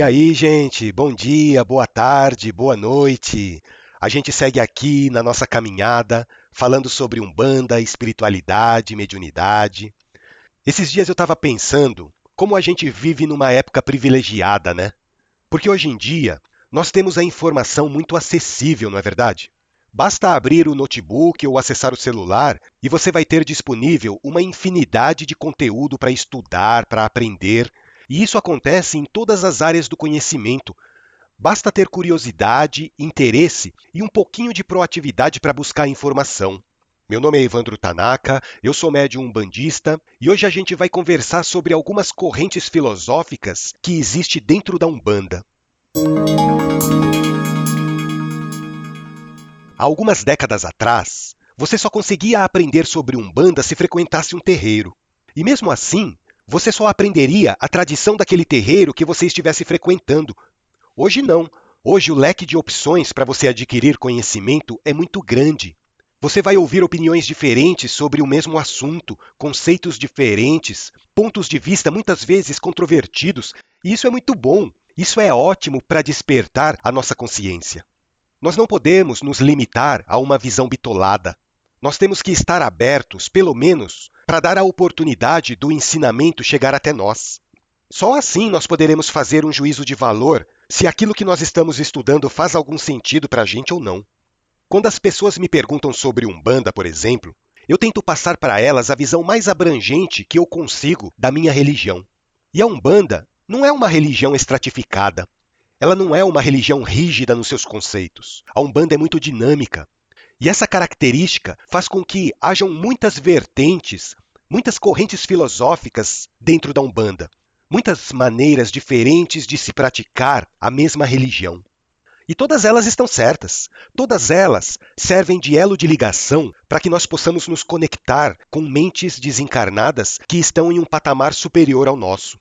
E aí, gente, bom dia, boa tarde, boa noite. A gente segue aqui na nossa caminhada, falando sobre umbanda, espiritualidade, mediunidade. Esses dias eu estava pensando como a gente vive numa época privilegiada, né? Porque hoje em dia nós temos a informação muito acessível, não é verdade? Basta abrir o notebook ou acessar o celular e você vai ter disponível uma infinidade de conteúdo para estudar, para aprender e isso acontece em todas as áreas do conhecimento. Basta ter curiosidade, interesse e um pouquinho de proatividade para buscar informação. Meu nome é Evandro Tanaka, eu sou médium bandista e hoje a gente vai conversar sobre algumas correntes filosóficas que existem dentro da Umbanda. Há algumas décadas atrás, você só conseguia aprender sobre Umbanda se frequentasse um terreiro. E mesmo assim, você só aprenderia a tradição daquele terreiro que você estivesse frequentando. Hoje não. Hoje o leque de opções para você adquirir conhecimento é muito grande. Você vai ouvir opiniões diferentes sobre o mesmo assunto, conceitos diferentes, pontos de vista muitas vezes controvertidos, e isso é muito bom. Isso é ótimo para despertar a nossa consciência. Nós não podemos nos limitar a uma visão bitolada. Nós temos que estar abertos, pelo menos, para dar a oportunidade do ensinamento chegar até nós. Só assim nós poderemos fazer um juízo de valor se aquilo que nós estamos estudando faz algum sentido para a gente ou não. Quando as pessoas me perguntam sobre Umbanda, por exemplo, eu tento passar para elas a visão mais abrangente que eu consigo da minha religião. E a Umbanda não é uma religião estratificada. Ela não é uma religião rígida nos seus conceitos. A Umbanda é muito dinâmica. E essa característica faz com que hajam muitas vertentes, muitas correntes filosóficas dentro da Umbanda, muitas maneiras diferentes de se praticar a mesma religião. E todas elas estão certas. Todas elas servem de elo de ligação para que nós possamos nos conectar com mentes desencarnadas que estão em um patamar superior ao nosso.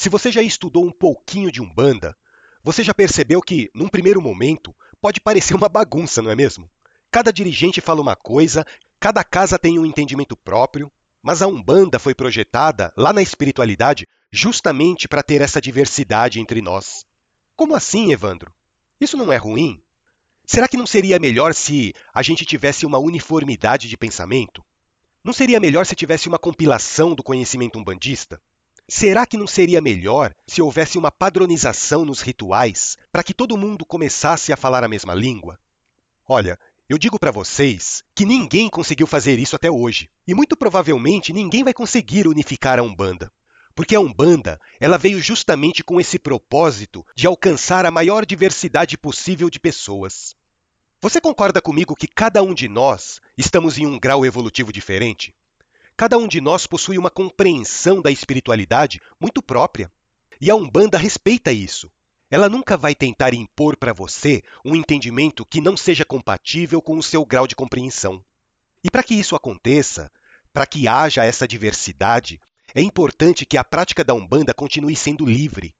Se você já estudou um pouquinho de Umbanda, você já percebeu que, num primeiro momento, pode parecer uma bagunça, não é mesmo? Cada dirigente fala uma coisa, cada casa tem um entendimento próprio, mas a Umbanda foi projetada lá na espiritualidade justamente para ter essa diversidade entre nós. Como assim, Evandro? Isso não é ruim? Será que não seria melhor se a gente tivesse uma uniformidade de pensamento? Não seria melhor se tivesse uma compilação do conhecimento umbandista? Será que não seria melhor se houvesse uma padronização nos rituais para que todo mundo começasse a falar a mesma língua? Olha, eu digo para vocês que ninguém conseguiu fazer isso até hoje, e muito provavelmente ninguém vai conseguir unificar a Umbanda. Porque a Umbanda, ela veio justamente com esse propósito de alcançar a maior diversidade possível de pessoas. Você concorda comigo que cada um de nós estamos em um grau evolutivo diferente? Cada um de nós possui uma compreensão da espiritualidade muito própria. E a Umbanda respeita isso. Ela nunca vai tentar impor para você um entendimento que não seja compatível com o seu grau de compreensão. E para que isso aconteça, para que haja essa diversidade, é importante que a prática da Umbanda continue sendo livre.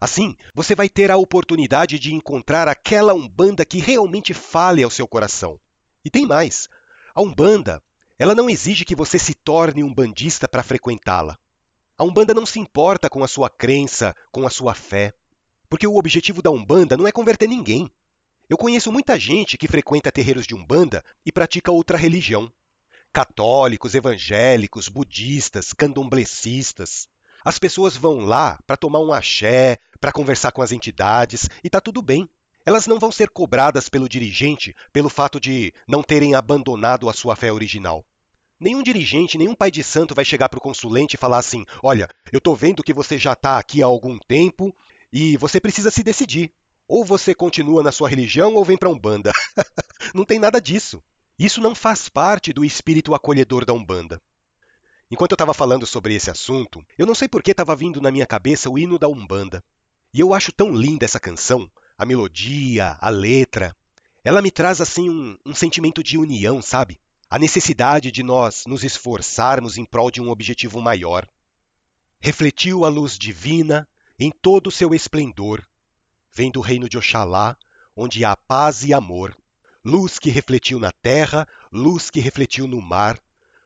Assim, você vai ter a oportunidade de encontrar aquela Umbanda que realmente fale ao seu coração. E tem mais: a Umbanda ela não exige que você se torne um bandista para frequentá-la. A Umbanda não se importa com a sua crença, com a sua fé, porque o objetivo da Umbanda não é converter ninguém. Eu conheço muita gente que frequenta terreiros de Umbanda e pratica outra religião. Católicos, evangélicos, budistas, candomblecistas. As pessoas vão lá para tomar um axé, para conversar com as entidades e tá tudo bem. Elas não vão ser cobradas pelo dirigente pelo fato de não terem abandonado a sua fé original. Nenhum dirigente, nenhum pai de santo vai chegar para o consulente e falar assim: olha, eu estou vendo que você já está aqui há algum tempo e você precisa se decidir. Ou você continua na sua religião ou vem para a Umbanda. não tem nada disso. Isso não faz parte do espírito acolhedor da Umbanda. Enquanto eu estava falando sobre esse assunto, eu não sei por que estava vindo na minha cabeça o hino da Umbanda. E eu acho tão linda essa canção, a melodia, a letra. Ela me traz assim um, um sentimento de união, sabe? A necessidade de nós nos esforçarmos em prol de um objetivo maior. Refletiu a luz divina, em todo o seu esplendor. Vem do reino de Oxalá, onde há paz e amor. Luz que refletiu na terra, luz que refletiu no mar,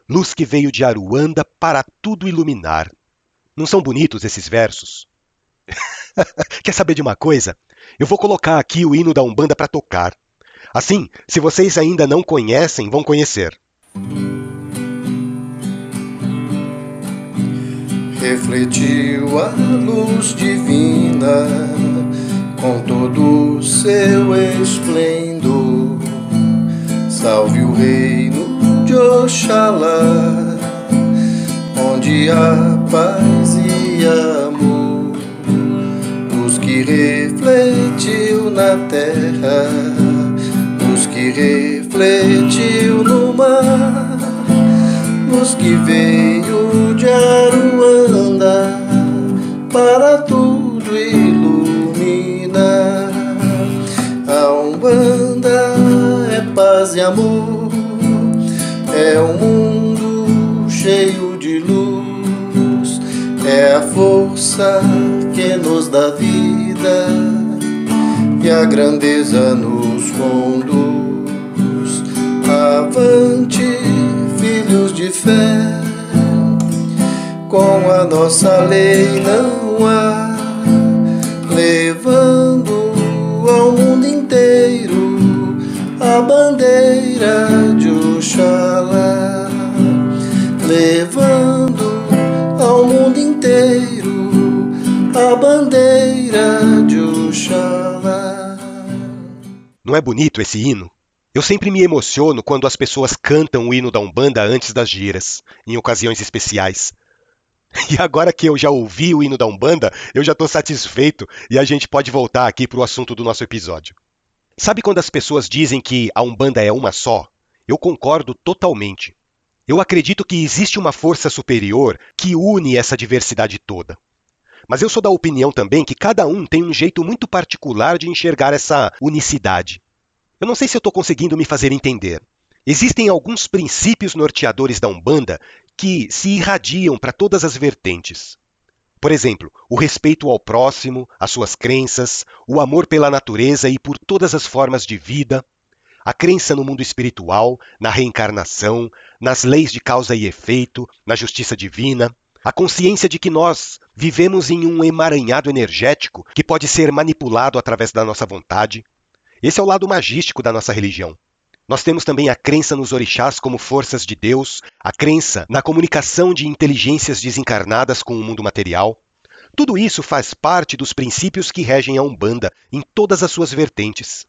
luz que veio de Aruanda para tudo iluminar. Não são bonitos esses versos? Quer saber de uma coisa? Eu vou colocar aqui o hino da Umbanda para tocar. Assim, se vocês ainda não conhecem, vão conhecer. Refletiu a luz divina com todo o seu esplendor. Salve o reino de Oxalá, onde há paz e amor. Luz que refletiu na terra, luz que refletiu no mar, luz que veio de Aruanda para tudo iluminar. A Umbanda é paz e amor, é um mundo cheio de luz, é a força que nos dá vida e a grandeza nos conduz. Avante, filhos de fé, com a nossa lei não há, levando ao mundo inteiro a bandeira Não é bonito esse hino? Eu sempre me emociono quando as pessoas cantam o hino da Umbanda antes das giras, em ocasiões especiais. E agora que eu já ouvi o hino da Umbanda, eu já estou satisfeito e a gente pode voltar aqui para o assunto do nosso episódio. Sabe quando as pessoas dizem que a Umbanda é uma só? Eu concordo totalmente. Eu acredito que existe uma força superior que une essa diversidade toda. Mas eu sou da opinião também que cada um tem um jeito muito particular de enxergar essa unicidade. Eu não sei se eu estou conseguindo me fazer entender. Existem alguns princípios norteadores da Umbanda que se irradiam para todas as vertentes. Por exemplo, o respeito ao próximo, às suas crenças, o amor pela natureza e por todas as formas de vida, a crença no mundo espiritual, na reencarnação, nas leis de causa e efeito, na justiça divina, a consciência de que nós vivemos em um emaranhado energético que pode ser manipulado através da nossa vontade. Esse é o lado magístico da nossa religião. Nós temos também a crença nos orixás como forças de Deus, a crença na comunicação de inteligências desencarnadas com o mundo material. Tudo isso faz parte dos princípios que regem a Umbanda em todas as suas vertentes.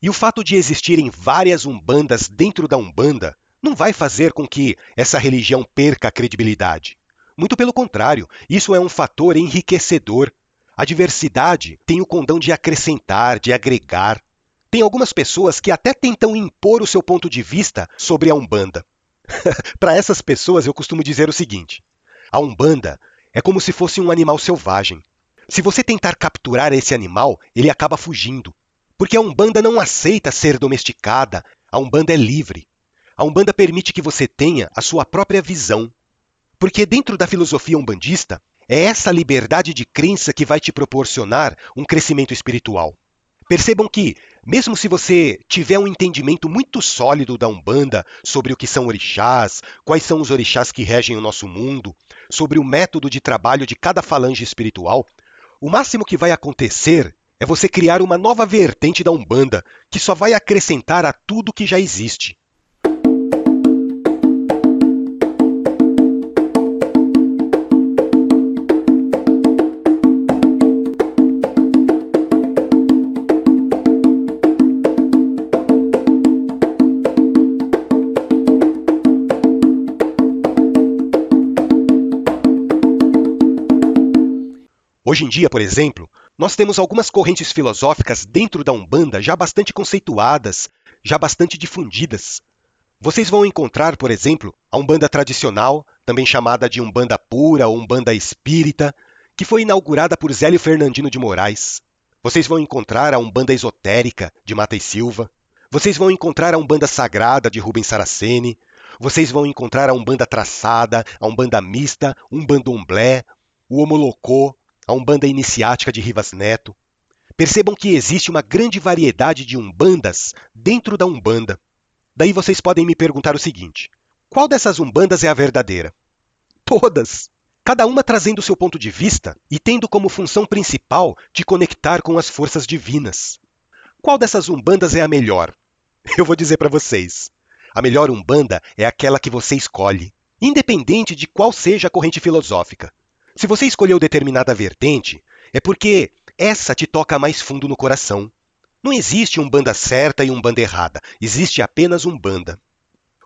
E o fato de existirem várias Umbandas dentro da Umbanda não vai fazer com que essa religião perca a credibilidade. Muito pelo contrário, isso é um fator enriquecedor. A diversidade tem o condão de acrescentar, de agregar. Tem algumas pessoas que até tentam impor o seu ponto de vista sobre a Umbanda. Para essas pessoas, eu costumo dizer o seguinte: a Umbanda é como se fosse um animal selvagem. Se você tentar capturar esse animal, ele acaba fugindo. Porque a Umbanda não aceita ser domesticada, a Umbanda é livre. A Umbanda permite que você tenha a sua própria visão. Porque dentro da filosofia umbandista, é essa liberdade de crença que vai te proporcionar um crescimento espiritual. Percebam que, mesmo se você tiver um entendimento muito sólido da Umbanda sobre o que são orixás, quais são os orixás que regem o nosso mundo, sobre o método de trabalho de cada falange espiritual, o máximo que vai acontecer é você criar uma nova vertente da Umbanda que só vai acrescentar a tudo que já existe. Hoje em dia, por exemplo, nós temos algumas correntes filosóficas dentro da Umbanda já bastante conceituadas, já bastante difundidas. Vocês vão encontrar, por exemplo, a Umbanda tradicional, também chamada de Umbanda pura ou Umbanda espírita, que foi inaugurada por Zélio Fernandino de Moraes. Vocês vão encontrar a Umbanda esotérica de Mata e Silva. Vocês vão encontrar a Umbanda sagrada de Rubens Saraceni. Vocês vão encontrar a Umbanda traçada, a Umbanda mista, Umbanda umblé, o Homolocô, a Umbanda Iniciática de Rivas Neto. Percebam que existe uma grande variedade de umbandas dentro da Umbanda. Daí vocês podem me perguntar o seguinte: qual dessas umbandas é a verdadeira? Todas! Cada uma trazendo seu ponto de vista e tendo como função principal de conectar com as forças divinas. Qual dessas umbandas é a melhor? Eu vou dizer para vocês. A melhor umbanda é aquela que você escolhe, independente de qual seja a corrente filosófica. Se você escolheu determinada vertente, é porque essa te toca mais fundo no coração. Não existe um banda certa e um banda errada, existe apenas um banda.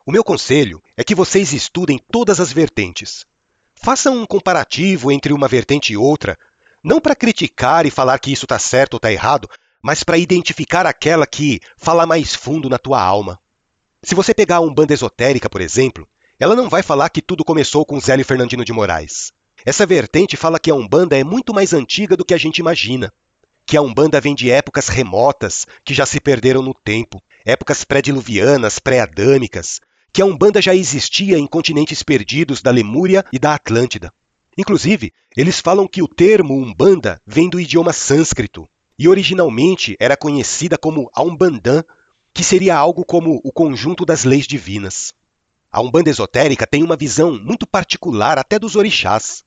O meu conselho é que vocês estudem todas as vertentes. Façam um comparativo entre uma vertente e outra, não para criticar e falar que isso está certo ou está errado, mas para identificar aquela que fala mais fundo na tua alma. Se você pegar um banda esotérica, por exemplo, ela não vai falar que tudo começou com Zélio Fernandino de Moraes. Essa vertente fala que a Umbanda é muito mais antiga do que a gente imagina que a Umbanda vem de épocas remotas que já se perderam no tempo, épocas pré-diluvianas, pré-adâmicas, que a Umbanda já existia em continentes perdidos da Lemúria e da Atlântida. Inclusive, eles falam que o termo Umbanda vem do idioma sânscrito e originalmente era conhecida como Aumbandã, que seria algo como o conjunto das leis divinas. A Umbanda esotérica tem uma visão muito particular até dos orixás.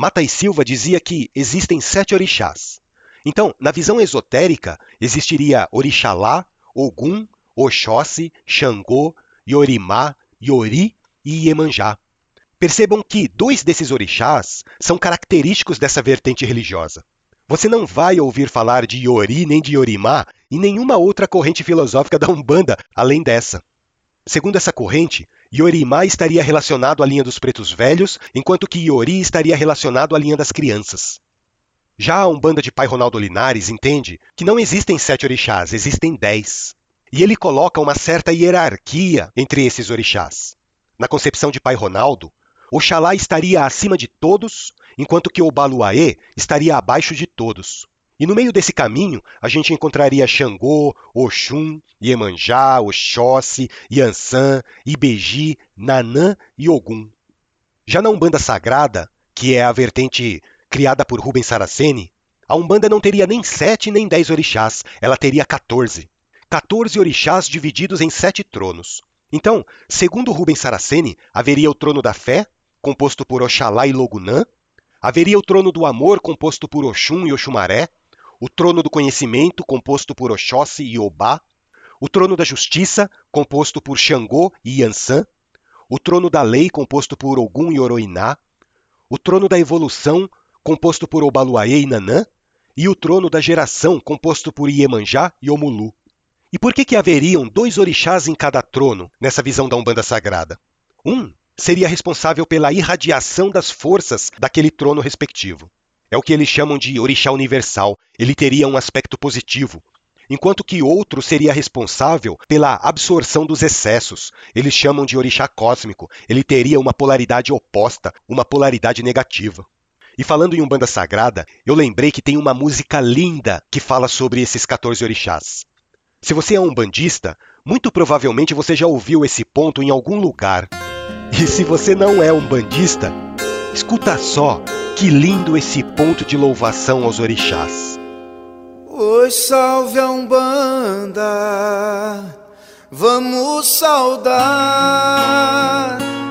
Mata e Silva dizia que existem sete orixás. Então, na visão esotérica, existiria Orixalá, Ogum, Oxóssi, Xangô, Yorimá, Yori e Iemanjá. Percebam que dois desses orixás são característicos dessa vertente religiosa. Você não vai ouvir falar de Yori nem de Yorimá em nenhuma outra corrente filosófica da Umbanda além dessa. Segundo essa corrente, Yorimá estaria relacionado à linha dos pretos velhos, enquanto que Yori estaria relacionado à linha das crianças. Já a Umbanda de Pai Ronaldo Linares entende que não existem sete orixás, existem dez. E ele coloca uma certa hierarquia entre esses orixás. Na concepção de Pai Ronaldo, Oxalá estaria acima de todos, enquanto que o Baluaê estaria abaixo de todos. E no meio desse caminho, a gente encontraria Xangô, Oxum, Iemanjá, Oxóssi, Yansan, Ibeji, Nanã e Ogum. Já na Umbanda Sagrada, que é a vertente criada por Rubens Saraceni, a Umbanda não teria nem sete nem dez orixás, ela teria 14. 14 orixás divididos em sete tronos. Então, segundo Rubens Saraceni, haveria o trono da fé, composto por Oxalá e Logunã, haveria o trono do amor, composto por Oxum e Oxumaré, o trono do conhecimento, composto por Oxóssi e Obá, o trono da justiça, composto por Xangô e Yansan, o trono da lei, composto por Ogum e Oroiná, o trono da evolução, composto por Obaluaê e Nanã, e o trono da geração, composto por Iemanjá e Omulu. E por que, que haveriam dois orixás em cada trono, nessa visão da Umbanda Sagrada? Um seria responsável pela irradiação das forças daquele trono respectivo. É o que eles chamam de orixá universal, ele teria um aspecto positivo, enquanto que outro seria responsável pela absorção dos excessos. Eles chamam de orixá cósmico, ele teria uma polaridade oposta, uma polaridade negativa. E falando em Umbanda Sagrada, eu lembrei que tem uma música linda que fala sobre esses 14 orixás. Se você é um bandista, muito provavelmente você já ouviu esse ponto em algum lugar. E se você não é um bandista, escuta só que lindo esse ponto de louvação aos orixás. Oi, salve a Umbanda, vamos saudar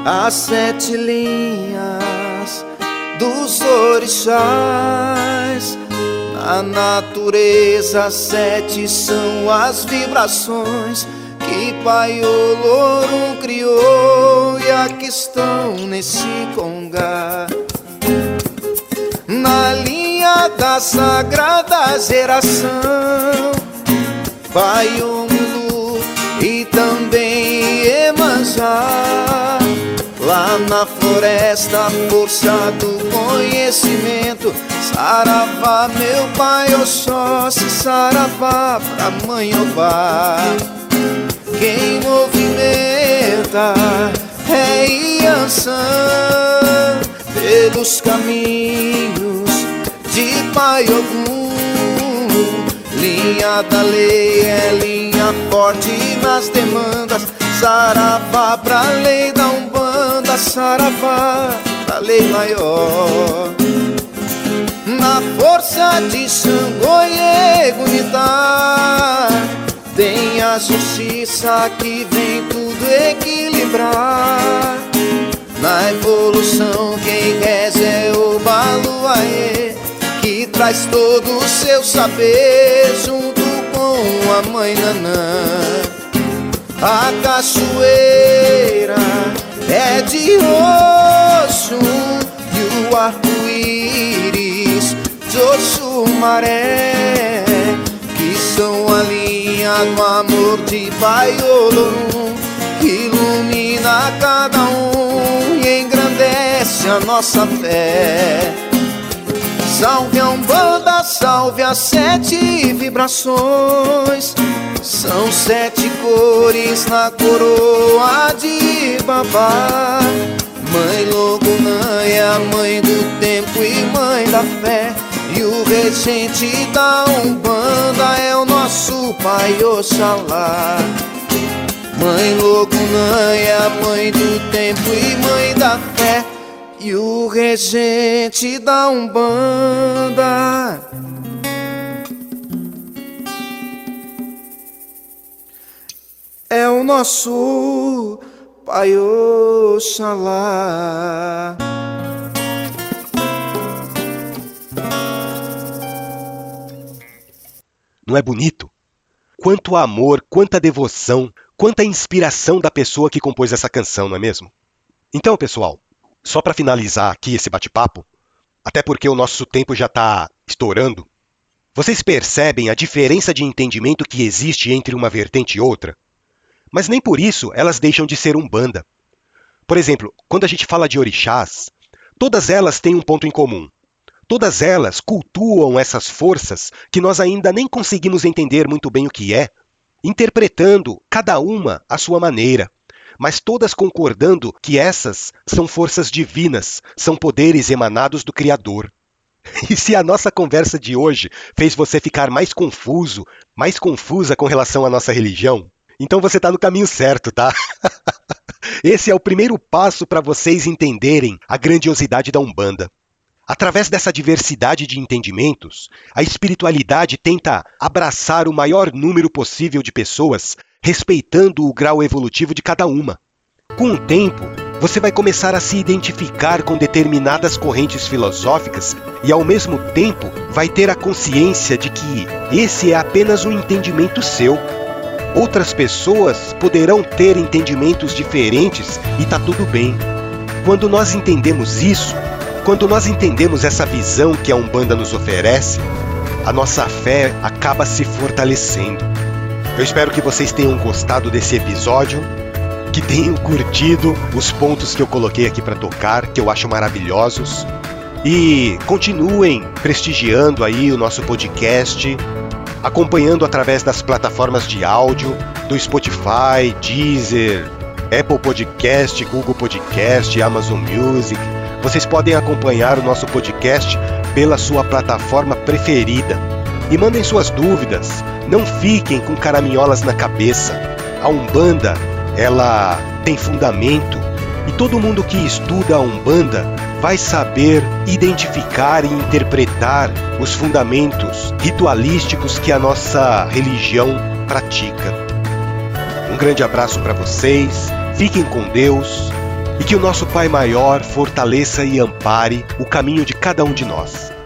as sete linhas dos orixás. Na natureza, sete são as vibrações que Pai Olorum criou e aqui estão nesse congá. Da sagrada geração, Pai Omulu e também Emanjá Lá na floresta, força do conhecimento. Saravá, meu pai Oxóssi Saravá, pra mãe Obá Quem movimenta é Iansã Pelos caminhos de Pai Ogum Linha da lei é linha forte nas demandas Saravá pra lei da Umbanda Saravá pra lei maior na força de Xangô e. Tem a justiça que vem tudo equilibrar. Na evolução, quem reza é o Baluaê, que traz todo o seu saber junto com a mãe Nanã. A cachoeira é de roxo e o arco-íris de Oxumaré, que são a linha do amor de Pai Olorum, que ilumina cada um e engrandece a nossa fé. Salve a Umbanda, salve as sete vibrações. São sete cores na coroa de babá. Mãe Logunã é a mãe do tempo e mãe da fé. E o regente da Umbanda é o nosso pai Oxalá. Mãe Logunã é a mãe do tempo e mãe da fé. E o regente da Umbanda é o nosso Pai Oxalá. Não é bonito? Quanto amor, quanta devoção, quanta inspiração da pessoa que compôs essa canção, não é mesmo? Então, pessoal, só para finalizar aqui esse bate-papo, até porque o nosso tempo já está estourando, vocês percebem a diferença de entendimento que existe entre uma vertente e outra? Mas nem por isso elas deixam de ser umbanda. Por exemplo, quando a gente fala de orixás, todas elas têm um ponto em comum. Todas elas cultuam essas forças que nós ainda nem conseguimos entender muito bem o que é, interpretando cada uma à sua maneira, mas todas concordando que essas são forças divinas, são poderes emanados do Criador. E se a nossa conversa de hoje fez você ficar mais confuso, mais confusa com relação à nossa religião, então você está no caminho certo, tá? Esse é o primeiro passo para vocês entenderem a grandiosidade da Umbanda. Através dessa diversidade de entendimentos, a espiritualidade tenta abraçar o maior número possível de pessoas, respeitando o grau evolutivo de cada uma. Com o tempo, você vai começar a se identificar com determinadas correntes filosóficas e, ao mesmo tempo, vai ter a consciência de que esse é apenas um entendimento seu Outras pessoas poderão ter entendimentos diferentes e tá tudo bem. Quando nós entendemos isso, quando nós entendemos essa visão que a Umbanda nos oferece, a nossa fé acaba se fortalecendo. Eu espero que vocês tenham gostado desse episódio, que tenham curtido os pontos que eu coloquei aqui para tocar, que eu acho maravilhosos. E continuem prestigiando aí o nosso podcast, acompanhando através das plataformas de áudio do Spotify, Deezer, Apple Podcast, Google Podcast, Amazon Music. Vocês podem acompanhar o nosso podcast pela sua plataforma preferida. E mandem suas dúvidas, não fiquem com caraminholas na cabeça. A Umbanda, ela tem fundamento e todo mundo que estuda a Umbanda vai saber identificar e interpretar os fundamentos ritualísticos que a nossa religião pratica. Um grande abraço para vocês, fiquem com Deus e que o nosso Pai Maior fortaleça e ampare o caminho de cada um de nós.